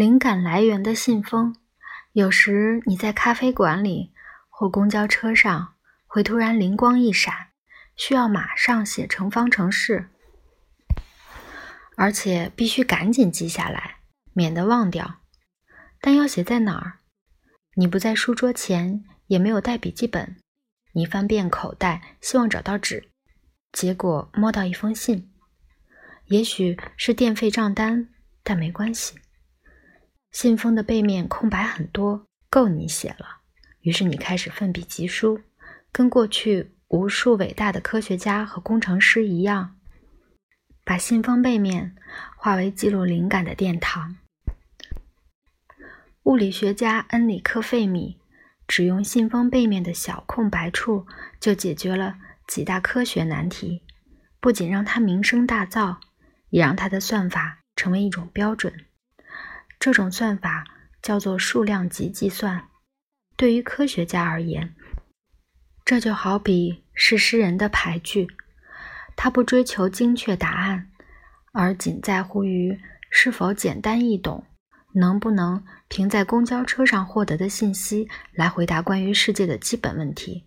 灵感来源的信封，有时你在咖啡馆里或公交车上会突然灵光一闪，需要马上写成方程式，而且必须赶紧记下来，免得忘掉。但要写在哪儿？你不在书桌前，也没有带笔记本。你翻遍口袋，希望找到纸，结果摸到一封信，也许是电费账单，但没关系。信封的背面空白很多，够你写了。于是你开始奋笔疾书，跟过去无数伟大的科学家和工程师一样，把信封背面化为记录灵感的殿堂。物理学家恩里克·费米只用信封背面的小空白处，就解决了几大科学难题，不仅让他名声大噪，也让他的算法成为一种标准。这种算法叫做数量级计算。对于科学家而言，这就好比是诗人的牌句，他不追求精确答案，而仅在乎于是否简单易懂，能不能凭在公交车上获得的信息来回答关于世界的基本问题。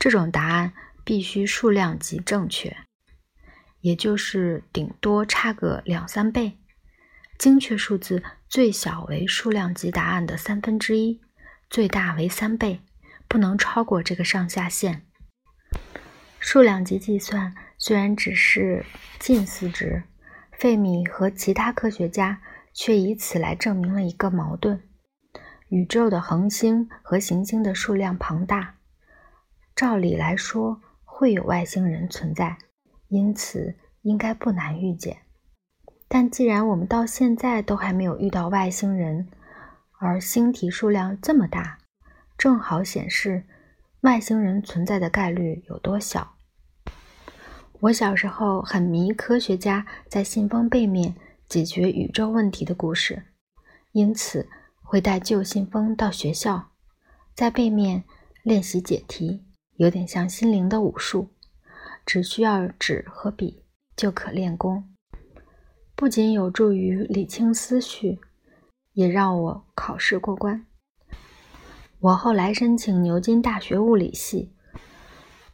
这种答案必须数量级正确，也就是顶多差个两三倍。精确数字最小为数量级答案的三分之一，最大为三倍，不能超过这个上下限。数量级计算虽然只是近似值，费米和其他科学家却以此来证明了一个矛盾：宇宙的恒星和行星的数量庞大，照理来说会有外星人存在，因此应该不难预见。但既然我们到现在都还没有遇到外星人，而星体数量这么大，正好显示外星人存在的概率有多小。我小时候很迷科学家在信封背面解决宇宙问题的故事，因此会带旧信封到学校，在背面练习解题，有点像心灵的武术，只需要纸和笔就可练功。不仅有助于理清思绪，也让我考试过关。我后来申请牛津大学物理系，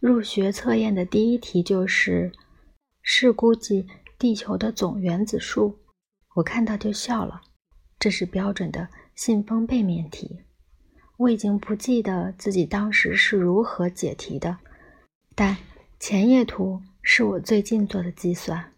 入学测验的第一题就是试估计地球的总原子数。我看到就笑了，这是标准的信封背面题。我已经不记得自己当时是如何解题的，但前页图是我最近做的计算。